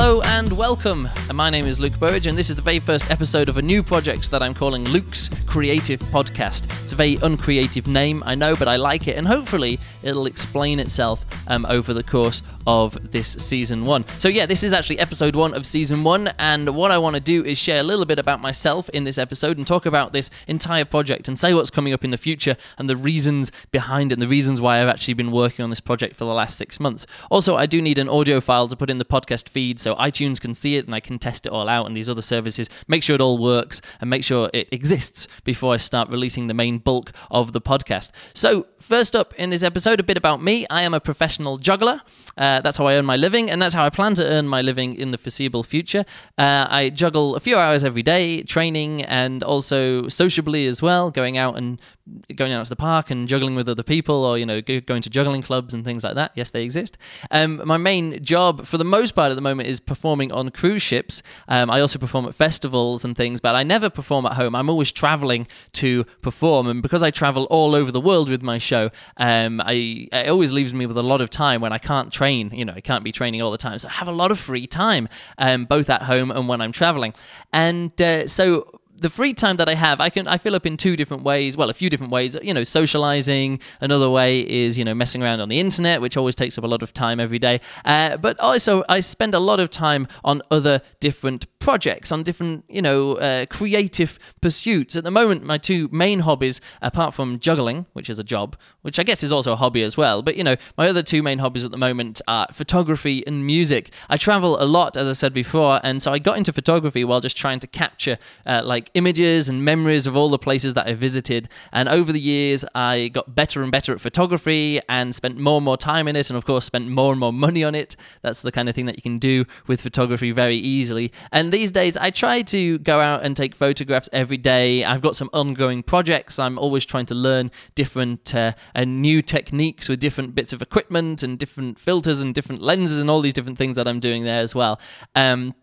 Hello and welcome. My name is Luke Burrage, and this is the very first episode of a new project that I'm calling Luke's Creative Podcast. It's a very uncreative name, I know, but I like it, and hopefully it'll explain itself um, over the course of this season one. So, yeah, this is actually episode one of season one, and what I want to do is share a little bit about myself in this episode and talk about this entire project and say what's coming up in the future and the reasons behind it and the reasons why I've actually been working on this project for the last six months. Also, I do need an audio file to put in the podcast feed so iTunes can see it and I can test it all out and these other services, make sure it all works and make sure it exists before I start releasing the main bulk of the podcast. So, first up in this episode, a bit about me. I am a professional juggler. Uh, that's how I earn my living, and that's how I plan to earn my living in the foreseeable future. Uh, I juggle a few hours every day, training and also sociably as well, going out and going out to the park and juggling with other people, or you know, going to juggling clubs and things like that. Yes, they exist. Um, my main job, for the most part at the moment, is performing on cruise ships. Um, I also perform at festivals and things, but I never perform at home. I'm always traveling to perform, and because I travel all over the world with my show, um, I it always leaves me with a lot of time when I can't train. You know, I can't be training all the time, so I have a lot of free time, um, both at home and when I'm traveling. And uh, so the free time that I have, I can I fill up in two different ways. Well, a few different ways. You know, socializing. Another way is you know messing around on the internet, which always takes up a lot of time every day. Uh, but also, I spend a lot of time on other different projects, on different you know uh, creative pursuits. At the moment, my two main hobbies, apart from juggling, which is a job, which I guess is also a hobby as well. But you know, my other two main hobbies at the moment are photography and music. I travel a lot, as I said before, and so I got into photography while just trying to capture uh, like images and memories of all the places that I visited. And over the years, I got better and better at photography and spent more and more time in it, and of course, spent more and more money on it. That's the kind of thing that you can do with photography very easily. And these days, I try to go out and take photographs every day. I've got some ongoing projects. I'm always trying to learn different uh, and new techniques with different bits of equipment and different filters and different lenses and all these different things that I'm doing there as well. Um,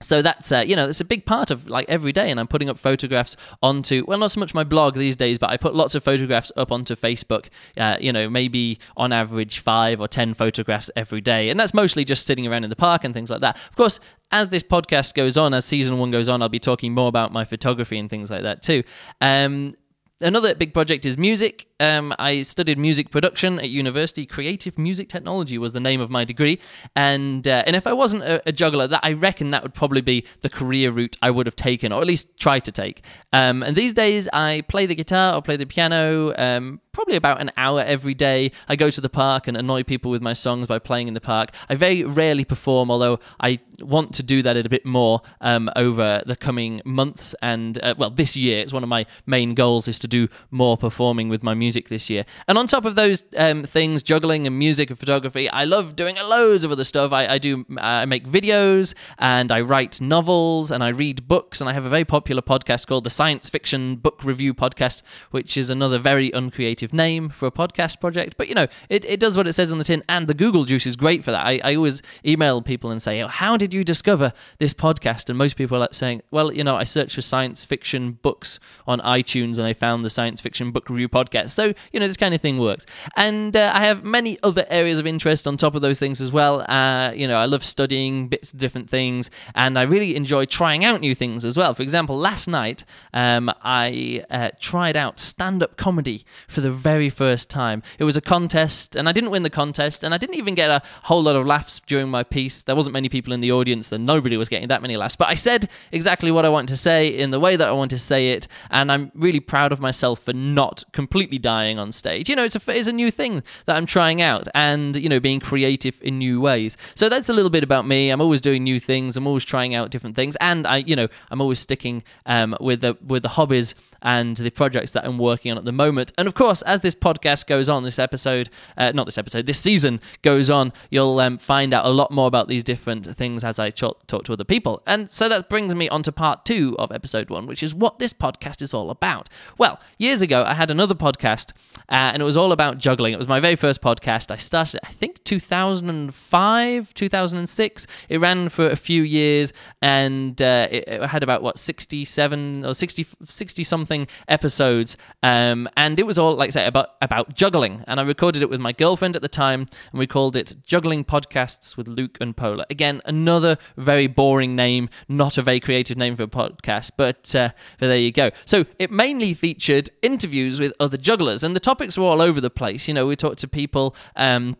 so that's uh, you know it's a big part of like every day and i'm putting up photographs onto well not so much my blog these days but i put lots of photographs up onto facebook uh, you know maybe on average five or ten photographs every day and that's mostly just sitting around in the park and things like that of course as this podcast goes on as season one goes on i'll be talking more about my photography and things like that too. Um, another big project is music um, I studied music production at university. Creative music technology was the name of my degree, and uh, and if I wasn't a, a, juggler, that I reckon that would probably be the career route I would have taken, or at least try to take. Um, and these days, I play the guitar or play the piano. Um, probably about an hour every day. I go to the park and annoy people with my songs by playing in the park. I very rarely perform, although I want to do that a bit more um, over the coming months and uh, well, this year. It's one of my main goals is to do more performing with my music music this year. And on top of those um, things, juggling and music and photography, I love doing loads of other stuff. I, I do, uh, I make videos and I write novels and I read books. And I have a very popular podcast called the Science Fiction Book Review Podcast, which is another very uncreative name for a podcast project. But you know, it, it does what it says on the tin, and the Google juice is great for that. I, I always email people and say, oh, How did you discover this podcast? And most people are saying, Well, you know, I searched for science fiction books on iTunes and I found the Science Fiction Book Review Podcast. So, you know, this kind of thing works. And uh, I have many other areas of interest on top of those things as well. Uh, you know, I love studying bits of different things, and I really enjoy trying out new things as well. For example, last night um, I uh, tried out stand up comedy for the very first time. It was a contest, and I didn't win the contest, and I didn't even get a whole lot of laughs during my piece. There wasn't many people in the audience, and nobody was getting that many laughs. But I said exactly what I wanted to say in the way that I wanted to say it, and I'm really proud of myself for not completely dying on stage. You know, it's a, it's a new thing that I'm trying out and, you know, being creative in new ways. So that's a little bit about me. I'm always doing new things. I'm always trying out different things. And I, you know, I'm always sticking um, with the, with the hobbies and the projects that I'm working on at the moment. And of course, as this podcast goes on, this episode, uh, not this episode, this season goes on, you'll um, find out a lot more about these different things as I talk, talk to other people. And so that brings me on to part two of episode one, which is what this podcast is all about. Well, years ago, I had another podcast uh, and it was all about juggling. It was my very first podcast. I started, I think, 2005, 2006. It ran for a few years, and uh, it, it, had about what 67 or 60, 60 something episodes, um, and it was all like I say about about juggling. And I recorded it with my girlfriend at the time, and we called it Juggling Podcasts with Luke and Pola. Again, another very boring name, not a very creative name for a podcast, but, uh, but there you go. So it mainly featured interviews with other jugglers, and the topics were all over the place. You know, we talked to people. Um,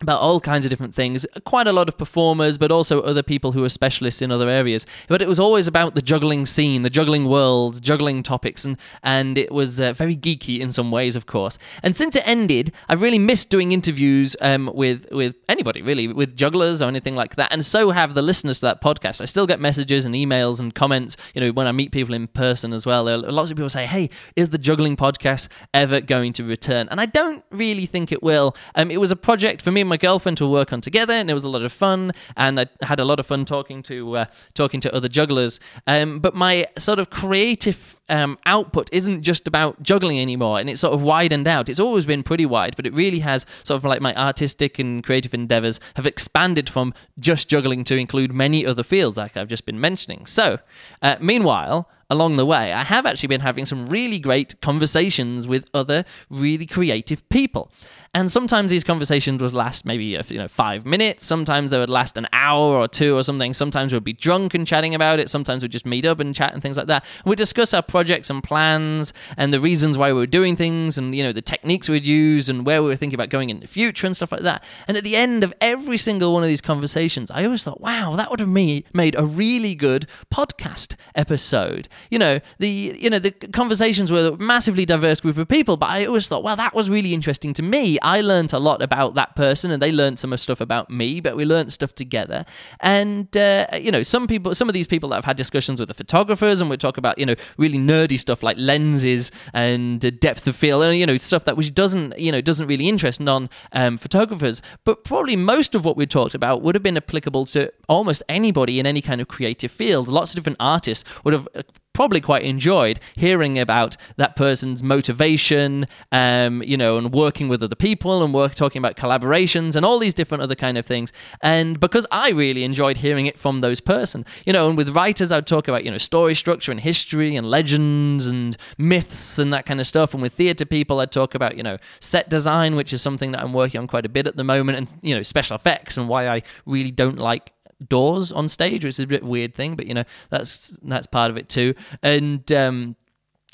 about all kinds of different things. Quite a lot of performers, but also other people who are specialists in other areas. But it was always about the juggling scene, the juggling world, juggling topics, and and it was uh, very geeky in some ways, of course. And since it ended, I've really missed doing interviews um, with with anybody really, with jugglers or anything like that. And so have the listeners to that podcast. I still get messages and emails and comments. You know, when I meet people in person as well, lots of people say, "Hey, is the juggling podcast ever going to return?" And I don't really think it will. Um, it was a project for me my girlfriend to work on together, and it was a lot of fun. And I had a lot of fun talking to uh, talking to other jugglers. Um, but my sort of creative um, output isn't just about juggling anymore, and it's sort of widened out. It's always been pretty wide, but it really has sort of like my artistic and creative endeavors have expanded from just juggling to include many other fields, like I've just been mentioning. So, uh, meanwhile along the way, I have actually been having some really great conversations with other really creative people. And sometimes these conversations would last maybe uh, you know five minutes. Sometimes they would last an hour or two or something. Sometimes we'd be drunk and chatting about it. Sometimes we'd just meet up and chat and things like that. We'd discuss our projects and plans and the reasons why we were doing things and you know the techniques we'd use and where we were thinking about going in the future and stuff like that. And at the end of every single one of these conversations, I always thought, wow, that would have me made a really good podcast episode. You know the you know the conversations were a massively diverse group of people, but I always thought, well, that was really interesting to me. I learned a lot about that person, and they learned some of stuff about me. But we learned stuff together. And uh, you know, some people, some of these people that I've had discussions with the photographers, and we talk about you know really nerdy stuff like lenses and uh, depth of field, and you know stuff that which doesn't you know doesn't really interest non um, photographers. But probably most of what we talked about would have been applicable to almost anybody in any kind of creative field. Lots of different artists would have uh, probably quite enjoyed hearing about that person's motivation, um, you know, and working with other people and work talking about collaborations and all these different other kind of things. And because I really enjoyed hearing it from those person, you know, and with writers I'd talk about you know story structure and history and legends and myths and that kind of stuff. And with theatre people I'd talk about you know set design, which is something that I'm working on quite a bit at the moment, and you know special effects and why I really don't like doors on stage, which is a bit weird thing, but you know that's that's part of it too. And um,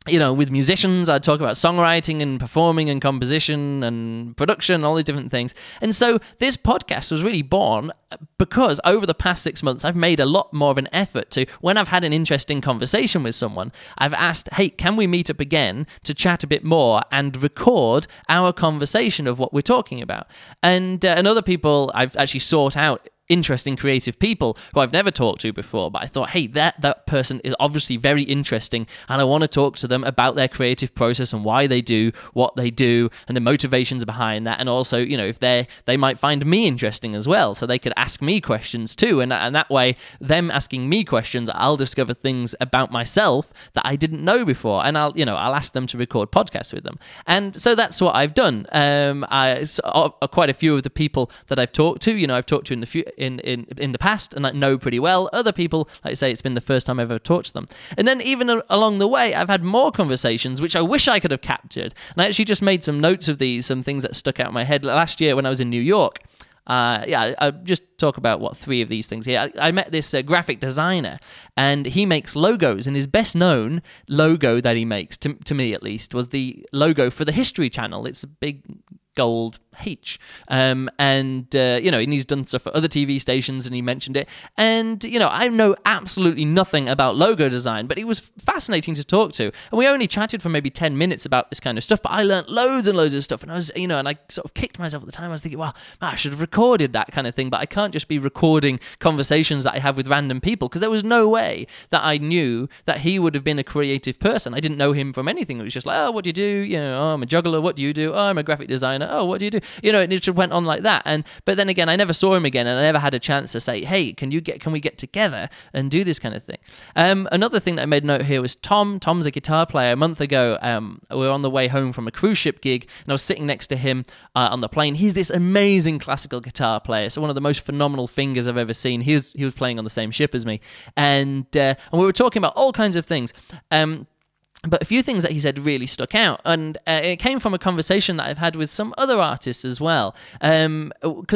you know, with musicians, I'd talk about songwriting and performing and composition and production, all these different things. And so this podcast was really born because over the past six months, I've made a lot more of an effort to, when I've had an interesting conversation with someone, I've asked, hey, can we meet up again to chat a bit more and record our conversation of what we're talking about? And, uh, and other people I've actually sought out interesting creative people who I've never talked to before but I thought hey that that person is obviously very interesting and I want to talk to them about their creative process and why they do what they do and the motivations behind that and also you know if they they might find me interesting as well so they could ask me questions too and and that way them asking me questions I'll discover things about myself that I didn't know before and I'll you know I'll ask them to record podcasts with them. And so that's what I've done. Um I so, uh, quite a few of the people that I've talked to you know I've talked to in the few in, in, in the past and I know pretty well. Other people, like I say, it's been the first time I've ever talked to them. And then even along the way, I've had more conversations, which I wish I could have captured. And I actually just made some notes of these, some things that stuck out in my head last year when I was in New York. Uh, yeah, I'll just talk about what three of these things here. I, I met this uh, graphic designer, and he makes logos, and his best known logo that he makes, to, to me at least, was the logo for the History Channel. It's a big gold H. Um, and, uh, you know, and he's done stuff for other TV stations and he mentioned it. And, you know, I know absolutely nothing about logo design, but it was fascinating to talk to. And we only chatted for maybe 10 minutes about this kind of stuff, but I learned loads and loads of stuff. And I was, you know, and I sort of kicked myself at the time. I was thinking, well, man, I should have recorded that kind of thing, but I can't just be recording conversations that I have with random people because there was no way that I knew that he would have been a creative person. I didn't know him from anything. It was just like, oh, what do you do? You know, oh, I'm a juggler. What do you do? Oh, I'm a graphic designer. Oh, what do you do? You know, it just went on like that. And but then again, I never saw him again, and I never had a chance to say, hey, can you get, can we get together and do this kind of thing? Um, another thing that I made note here was Tom. Tom's a guitar player. A month ago, um, we were on the way home from a cruise ship gig, and I was sitting next to him uh, on the plane. He's this amazing classical guitar player, so one of the most phenomenal fingers I've ever seen. He was he was playing on the same ship as me, and uh, and we were talking about all kinds of things. Um, but a few things that he said really stuck out, and uh, it came from a conversation that I've had with some other artists as well. Because um,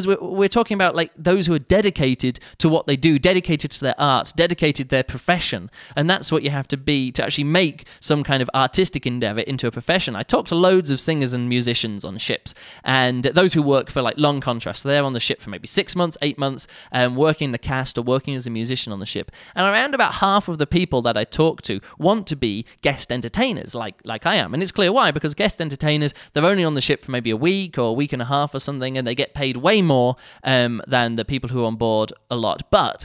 we're, we're talking about like those who are dedicated to what they do, dedicated to their art, dedicated their profession, and that's what you have to be to actually make some kind of artistic endeavor into a profession. I talked to loads of singers and musicians on ships, and those who work for like long contracts. They're on the ship for maybe six months, eight months, um, working the cast or working as a musician on the ship. And around about half of the people that I talk to want to be guest entertainers like like I am. And it's clear why, because guest entertainers, they're only on the ship for maybe a week or a week and a half or something, and they get paid way more um, than the people who are on board a lot. But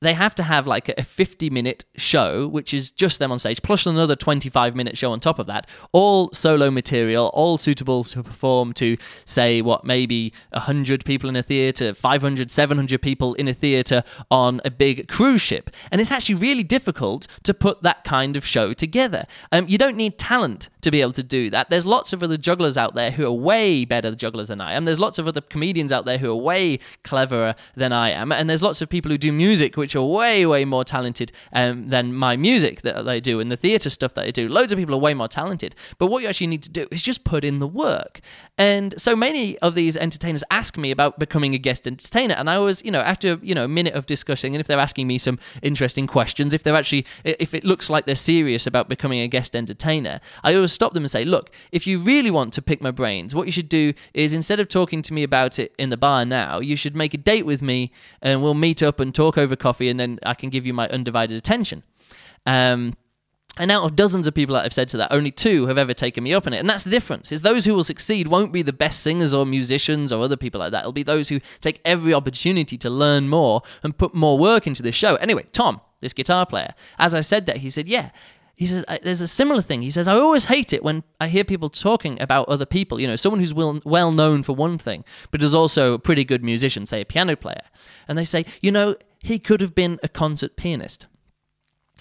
they have to have like a 50 minute show, which is just them on stage, plus another 25 minute show on top of that, all solo material, all suitable to perform to, say, what, maybe 100 people in a theatre, 500, 700 people in a theatre on a big cruise ship. And it's actually really difficult to put that kind of show together. Um, you don't need talent to be able to do that. There's lots of other jugglers out there who are way better jugglers than I am. There's lots of other comedians out there who are way cleverer than I am. And there's lots of people who do music which are way, way more talented um, than my music that they do and the theatre stuff that they do. Loads of people are way more talented. But what you actually need to do is just put in the work. And so many of these entertainers ask me about becoming a guest entertainer. And I was, you know, after, you know, a minute of discussing, and if they're asking me some interesting questions, if they're actually, if it looks like they're serious about becoming a guest entertainer, I always stop them and say, look, if you really want to pick my brains, what you should do is instead of talking to me about it in the bar now, you should make a date with me and we'll meet up and talk over coffee and then I can give you my undivided attention. Um, and out of dozens of people that I've said to that, only two have ever taken me up on it. And that's the difference. Is those who will succeed won't be the best singers or musicians or other people like that. It'll be those who take every opportunity to learn more and put more work into the show. Anyway, Tom, this guitar player, as I said that, he said, yeah, he says there's a similar thing. He says I always hate it when I hear people talking about other people. You know, someone who's well known for one thing, but is also a pretty good musician, say a piano player, and they say, you know, he could have been a concert pianist.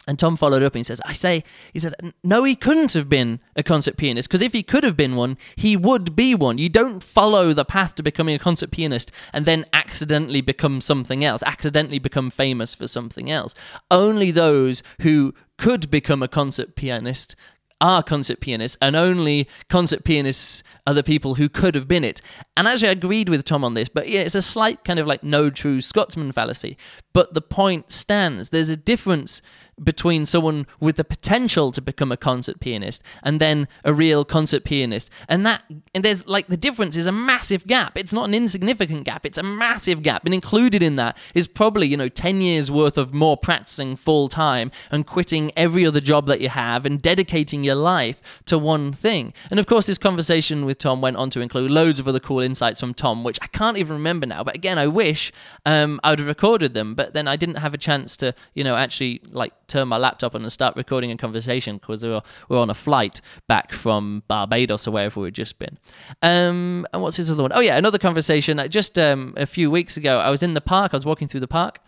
And Tom followed up and he says, I say, he said, no, he couldn't have been a concert pianist because if he could have been one, he would be one. You don't follow the path to becoming a concert pianist and then accidentally become something else, accidentally become famous for something else. Only those who could become a concert pianist are concert pianists, and only concert pianists are the people who could have been it. And actually, I agreed with Tom on this, but yeah, it's a slight kind of like no true Scotsman fallacy. But the point stands. There's a difference between someone with the potential to become a concert pianist and then a real concert pianist. And that and there's like the difference is a massive gap. It's not an insignificant gap. It's a massive gap. And included in that is probably you know 10 years worth of more practicing full time and quitting every other job that you have and dedicating your life to one thing. And of course this conversation with Tom went on to include loads of other cool insights from Tom which I can't even remember now. But again I wish um, I would have recorded them but then I didn't have a chance to you know actually like turn my laptop on and start recording a conversation because we were, we were on a flight back from Barbados or wherever we'd just been. Um, and what's his other one? Oh, yeah, another conversation. Just um, a few weeks ago, I was in the park, I was walking through the park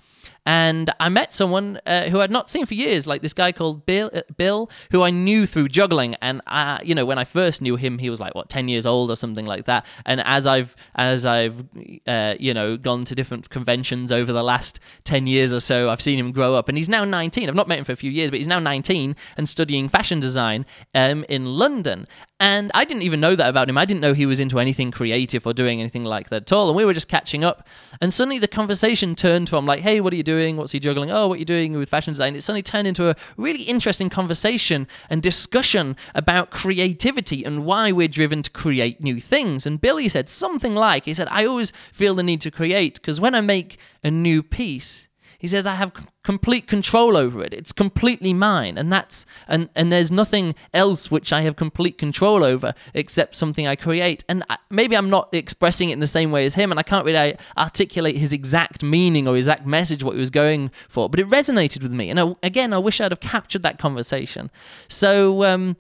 and I met someone uh, who I'd not seen for years, like this guy called Bill, uh, Bill, who I knew through juggling. And I, you know, when I first knew him, he was like what ten years old or something like that. And as I've as I've uh, you know gone to different conventions over the last ten years or so, I've seen him grow up. And he's now nineteen. I've not met him for a few years, but he's now nineteen and studying fashion design um, in London. And I didn't even know that about him. I didn't know he was into anything creative or doing anything like that at all. And we were just catching up. And suddenly the conversation turned from like, hey, what are you doing? What's he juggling? Oh, what are you doing with fashion design? It suddenly turned into a really interesting conversation and discussion about creativity and why we're driven to create new things. And Billy said something like, he said, I always feel the need to create because when I make a new piece, he says, I have complete control over it. It's completely mine. And that's and, and there's nothing else which I have complete control over except something I create. And maybe I'm not expressing it in the same way as him, and I can't really articulate his exact meaning or exact message, what he was going for, but it resonated with me. And I, again, I wish I'd have captured that conversation. So um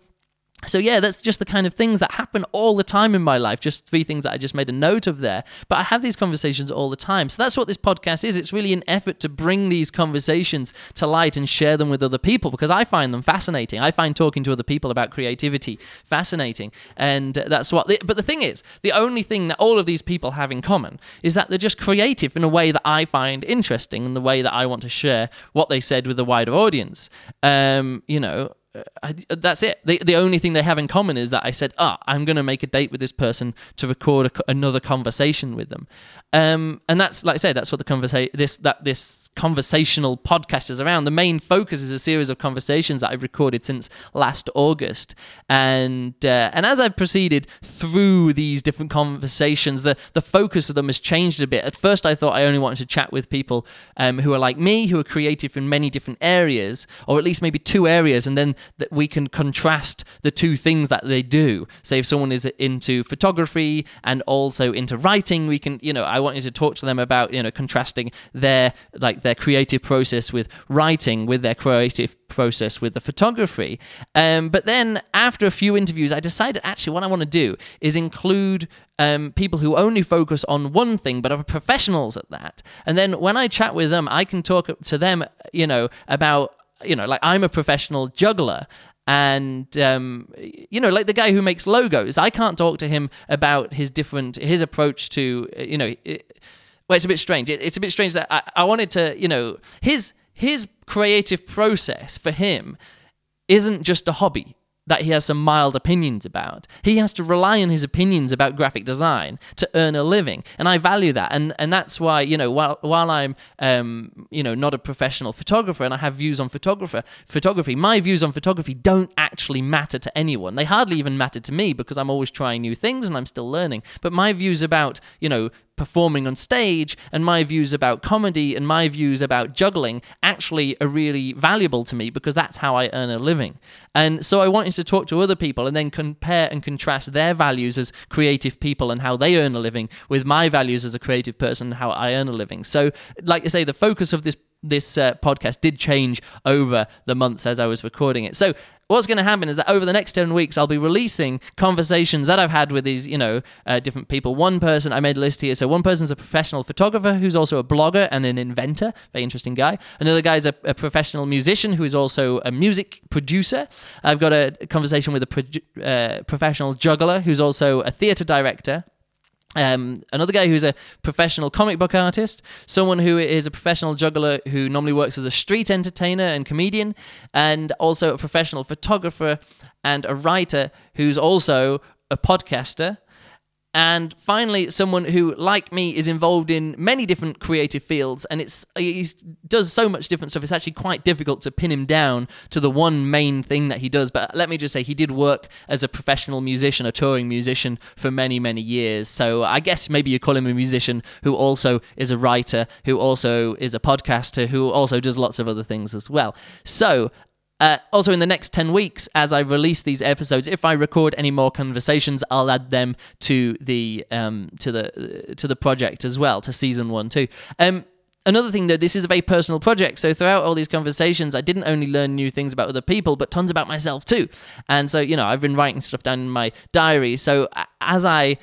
so yeah that's just the kind of things that happen all the time in my life just three things that i just made a note of there. But i have these conversations all the time. So that's what this podcast is. It's really an effort to bring these conversations to light and share them with other people because i find them fascinating. I find talking to other people about creativity fascinating. And that's what but the thing is the only thing that all of these people have in common is that they're just creative in a way that i find interesting and the way that i want to share what they said with a wider audience. Um, you know I, that's it. The, the only thing they have in common is that I said, "Ah, oh, I'm going to make a date with this person to record a, another conversation with them," um, and that's like I say, that's what the conversation this that this conversational podcasters around. The main focus is a series of conversations that I've recorded since last August, and uh, and as I've proceeded through these different conversations, the the focus of them has changed a bit. At first, I thought I only wanted to chat with people um, who are like me, who are creative in many different areas, or at least maybe two areas, and then that we can contrast the two things that they do. Say if someone is into photography and also into writing, we can, you know, I wanted to talk to them about, you know, contrasting their like their creative process with writing, with their creative process with the photography. Um, but then after a few interviews, I decided actually what I want to do is include um, people who only focus on one thing but are professionals at that. And then when I chat with them, I can talk to them, you know, about you know, like I'm a professional juggler and um, you know like the guy who makes logos i can't talk to him about his different his approach to you know it, well it's a bit strange it, it's a bit strange that I, I wanted to you know his his creative process for him isn't just a hobby that he has some mild opinions about. He has to rely on his opinions about graphic design to earn a living, and I value that. And and that's why you know while while I'm um, you know not a professional photographer and I have views on photographer photography, my views on photography don't actually matter to anyone. They hardly even matter to me because I'm always trying new things and I'm still learning. But my views about you know performing on stage and my views about comedy and my views about juggling actually are really valuable to me because that's how I earn a living. And so I wanted to talk to other people and then compare and contrast their values as creative people and how they earn a living with my values as a creative person and how I earn a living. So, like I say, the focus of this this uh, podcast did change over the months as I was recording it. So what's going to happen is that over the next 10 weeks, I'll be releasing conversations that I've had with these, you know, uh, different people. One person, I made a list here. So one person's a professional photographer who's also a blogger and an inventor. Very interesting guy. Another guy's a, a professional musician who is also a music producer. I've got a conversation with a pro- uh, professional juggler who's also a theatre director. Um, another guy who's a professional comic book artist, someone who is a professional juggler who normally works as a street entertainer and comedian, and also a professional photographer and a writer who's also a podcaster and finally someone who like me is involved in many different creative fields and it's he does so much different stuff it's actually quite difficult to pin him down to the one main thing that he does. But let me just say he did work as a professional musician a touring musician for many many years. So i guess maybe you call him a musician who also is a writer who also is a podcaster who also does lots of other things as well. So uh, also, in the next 10 weeks, as I release these episodes, if I record any more conversations, I'll add them to the um, to the to the project as well, to season one too. Um, another thing though this is a very personal project so throughout all these conversations i didn't only learn new things about other people but tons about myself too and so you know i've been writing stuff down in my diary so as i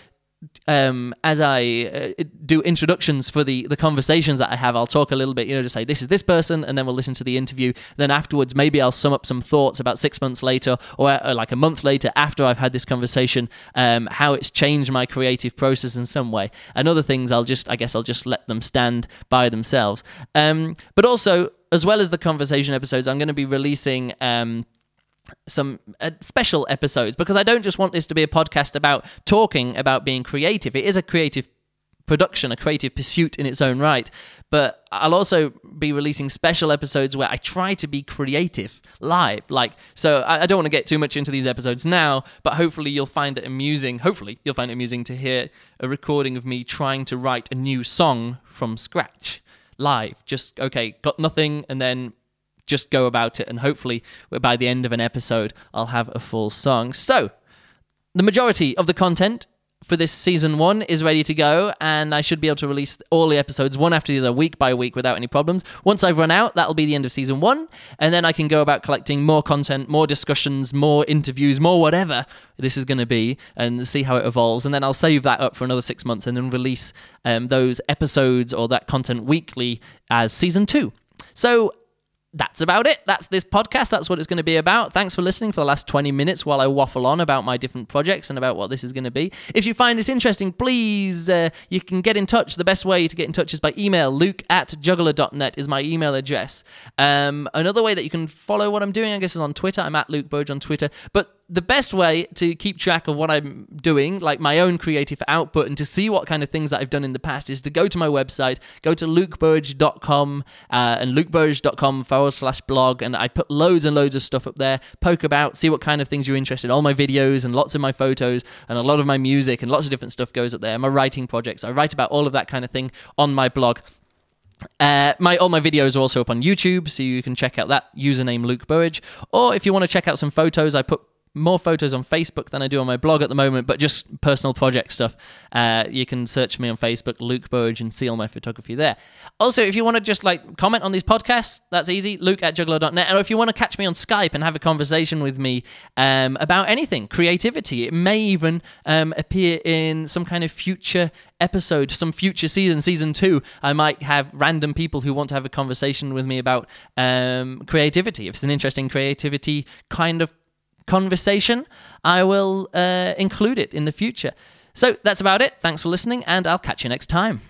um, as I uh, do introductions for the the conversations that I have, I'll talk a little bit, you know, just say this is this person, and then we'll listen to the interview. Then afterwards, maybe I'll sum up some thoughts about six months later, or, or uh, like a month later after I've had this conversation, um, how it's changed my creative process in some way. And other things, I'll just, I guess, I'll just let them stand by themselves. Um, but also, as well as the conversation episodes, I'm going to be releasing. Um, some uh, special episodes because I don't just want this to be a podcast about talking about being creative. It is a creative production, a creative pursuit in its own right. But I'll also be releasing special episodes where I try to be creative live. Like, so I, I don't want to get too much into these episodes now, but hopefully you'll find it amusing. Hopefully you'll find it amusing to hear a recording of me trying to write a new song from scratch live. Just, okay, got nothing, and then just go about it, and hopefully by the end of an episode, I'll have a full song. So, the majority of the content for this season one is ready to go, and I should be able to release all the episodes one after the other, week by week, without any problems. Once I've run out, that'll be the end of season one, and then I can go about collecting more content, more discussions, more interviews, more whatever this is going to be, and see how it evolves. And then I'll save that up for another six months and then release um, those episodes or that content weekly as season two. So that's about it. That's this podcast. That's what it's going to be about. Thanks for listening for the last 20 minutes while I waffle on about my different projects and about what this is going to be. If you find this interesting, please, uh, you can get in touch. The best way to get in touch is by email. Luke at juggler.net is my email address. Um, another way that you can follow what I'm doing, I guess, is on Twitter. I'm at Luke Burrage on Twitter. But the best way to keep track of what I'm doing, like my own creative output, and to see what kind of things that I've done in the past, is to go to my website, go to lukeburrage.com uh, and lukeburrage.com forward slash blog, and I put loads and loads of stuff up there. Poke about, see what kind of things you're interested in. All my videos and lots of my photos and a lot of my music and lots of different stuff goes up there. My writing projects, I write about all of that kind of thing on my blog. Uh, my all my videos are also up on YouTube, so you can check out that username Luke Burrage. Or if you want to check out some photos, I put more photos on Facebook than I do on my blog at the moment, but just personal project stuff. Uh, you can search me on Facebook, Luke Burrage, and see all my photography there. Also, if you want to just like comment on these podcasts, that's easy, luke at juggler.net. Or if you want to catch me on Skype and have a conversation with me um, about anything, creativity, it may even um, appear in some kind of future episode, some future season, season two, I might have random people who want to have a conversation with me about um, creativity. If it's an interesting creativity kind of conversation, I will uh, include it in the future. So that's about it. Thanks for listening, and I'll catch you next time.